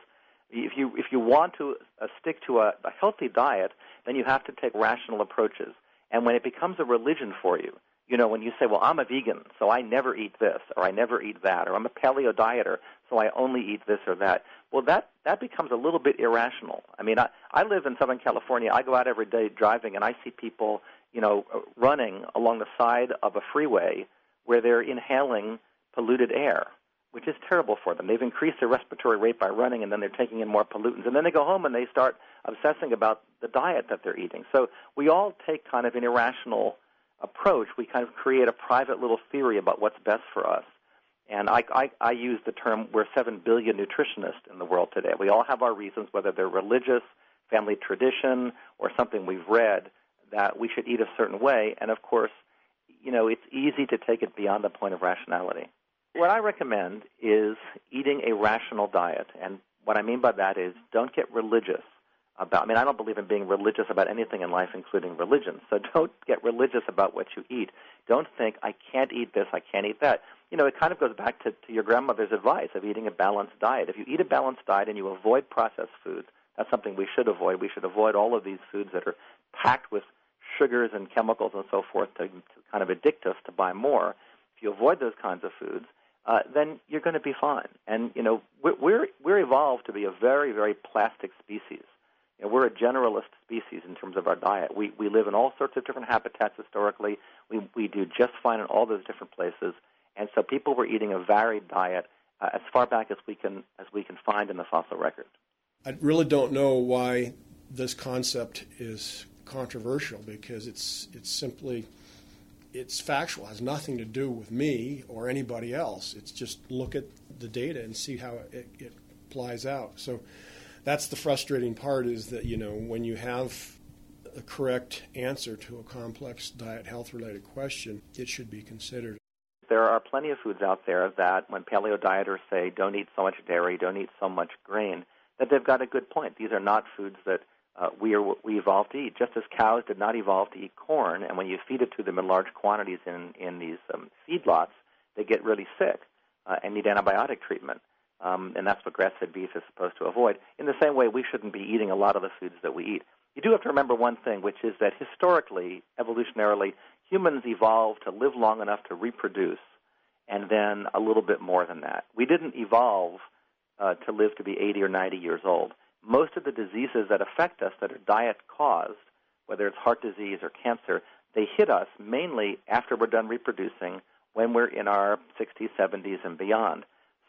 If you if you want to uh, stick to a, a healthy diet, then you have to take rational approaches. And when it becomes a religion for you, you know, when you say, "Well, I'm a vegan, so I never eat this, or I never eat that, or I'm a paleo dieter, so I only eat this or that," well, that that becomes a little bit irrational. I mean, I I live in Southern California. I go out every day driving, and I see people, you know, running along the side of a freeway where they're inhaling polluted air which is terrible for them. They've increased their respiratory rate by running, and then they're taking in more pollutants. And then they go home and they start obsessing about the diet that they're eating. So we all take kind of an irrational approach. We kind of create a private little theory about what's best for us. And I, I, I use the term we're 7 billion nutritionists in the world today. We all have our reasons, whether they're religious, family tradition, or something we've read, that we should eat a certain way. And of course, you know, it's easy to take it beyond the point of rationality. What I recommend is eating a rational diet. And what I mean by that is don't get religious about, I mean, I don't believe in being religious about anything in life, including religion. So don't get religious about what you eat. Don't think, I can't eat this, I can't eat that. You know, it kind of goes back to, to your grandmother's advice of eating a balanced diet. If you eat a balanced diet and you avoid processed foods, that's something we should avoid. We should avoid all of these foods that are packed with sugars and chemicals and so forth to, to kind of addict us to buy more. If you avoid those kinds of foods, uh, then you're going to be fine. And you know, we're, we're we're evolved to be a very very plastic species. You know, we're a generalist species in terms of our diet. We we live in all sorts of different habitats historically. We we do just fine in all those different places. And so people were eating a varied diet uh, as far back as we can as we can find in the fossil record. I really don't know why this concept is controversial because it's it's simply it's factual, it has nothing to do with me or anybody else. It's just look at the data and see how it, it applies out. So that's the frustrating part is that, you know, when you have a correct answer to a complex diet health related question, it should be considered. There are plenty of foods out there that when paleo dieters say don't eat so much dairy, don't eat so much grain, that they've got a good point. These are not foods that uh, we are we evolved to eat. Just as cows did not evolve to eat corn, and when you feed it to them in large quantities in in these um, feedlots, they get really sick uh, and need antibiotic treatment. Um, and that's what grass-fed beef is supposed to avoid. In the same way, we shouldn't be eating a lot of the foods that we eat. You do have to remember one thing, which is that historically, evolutionarily, humans evolved to live long enough to reproduce, and then a little bit more than that. We didn't evolve uh, to live to be 80 or 90 years old most of the diseases that affect us that are diet caused, whether it's heart disease or cancer, they hit us mainly after we're done reproducing when we're in our 60s, 70s, and beyond.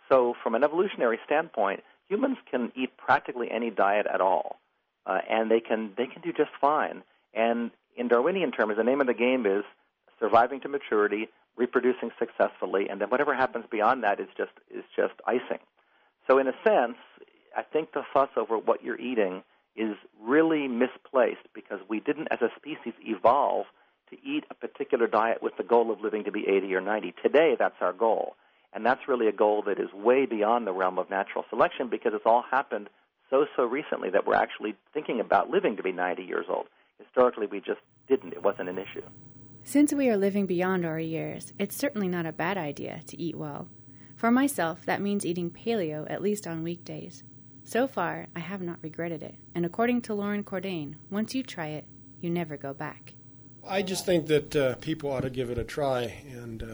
So, from an evolutionary standpoint, humans can eat practically any diet at all, uh, and they can they can do just fine. And in Darwinian terms, the name of the game is surviving to maturity, reproducing successfully, and then whatever happens beyond that is just is just icing. So, in a sense, I think the fuss over what you're eating is really misplaced because we didn't, as a species, evolve to eat a particular diet with the goal of living to be 80 or 90. Today, that's our goal. And that's really a goal that is way beyond the realm of natural selection because it's all happened so, so recently that we're actually thinking about living to be 90 years old. Historically, we just didn't. It wasn't an issue. Since we are living beyond our years, it's certainly not a bad idea to eat well. For myself, that means eating paleo at least on weekdays. So far, I have not regretted it, and according to Loren Cordain, once you try it, you never go back. I just think that uh, people ought to give it a try and uh,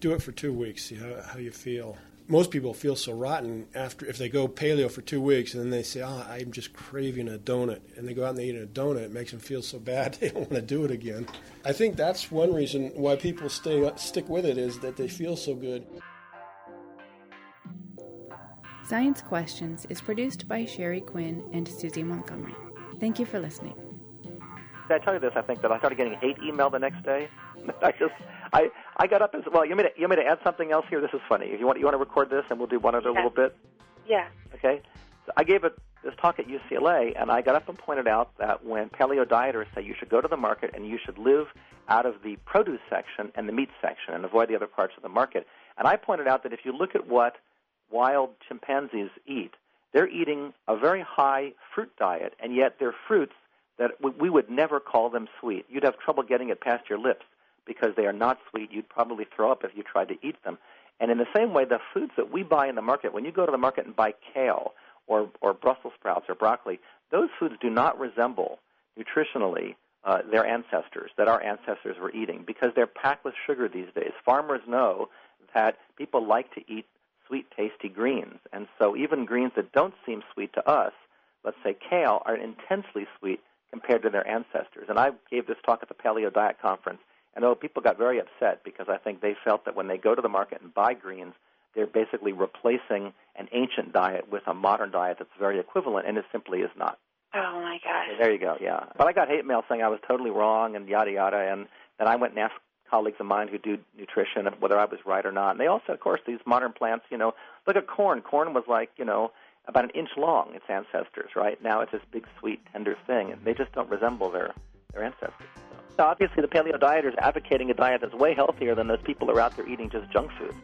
do it for two weeks, see how, how you feel. Most people feel so rotten after if they go paleo for two weeks and then they say, "Oh, I'm just craving a donut," and they go out and they eat a donut. It makes them feel so bad they don't want to do it again. I think that's one reason why people stay stick with it is that they feel so good. Science Questions is produced by Sherry Quinn and Susie Montgomery. Thank you for listening. Did I tell you this? I think that I started getting hate email the next day. I just I I got up as well. You want me to you want me to add something else here? This is funny. If you want you want to record this, and we'll do one other Yeah. little bit. Yeah. Okay. So I gave a, this talk at UCLA, and I got up and pointed out that when paleo dieters say you should go to the market and you should live out of the produce section and the meat section and avoid the other parts of the market, and I pointed out that if you look at what wild chimpanzees eat, they're eating a very high fruit diet, and yet they're fruits that we- would never call them sweet. You'd have trouble getting it past your lips because they are not sweet. You'd probably throw up if you tried to eat them. And in the same way, the foods that we buy in the market, when you go to the market and buy kale or, or Brussels sprouts or broccoli, those foods do not resemble nutritionally uh, their ancestors that our ancestors were eating because they're packed with sugar these days. Farmers know that people like to eat sweet, tasty greens. And so even greens that don't seem sweet to us, let's say kale, are intensely sweet compared to their ancestors. And I gave this talk at the Paleo Diet Conference, and oh, people got very upset because I think they felt that when they go to the market and buy greens, they're basically replacing an ancient diet with a modern diet that's very equivalent, and it simply is not. Oh my gosh. There you go, yeah. But I got hate mail saying I was totally wrong and yada yada, and then I went and asked colleagues of mine who do nutrition whether I was right or not. And they said, of course, these modern plants, you know, look at corn. Corn was like, you know, about an inch long, its ancestors, right? Now it's this big, sweet, tender thing, and they just don't resemble their, their ancestors. So obviously, the paleo dieters advocating a diet that's way healthier than those people who are out there eating just junk food.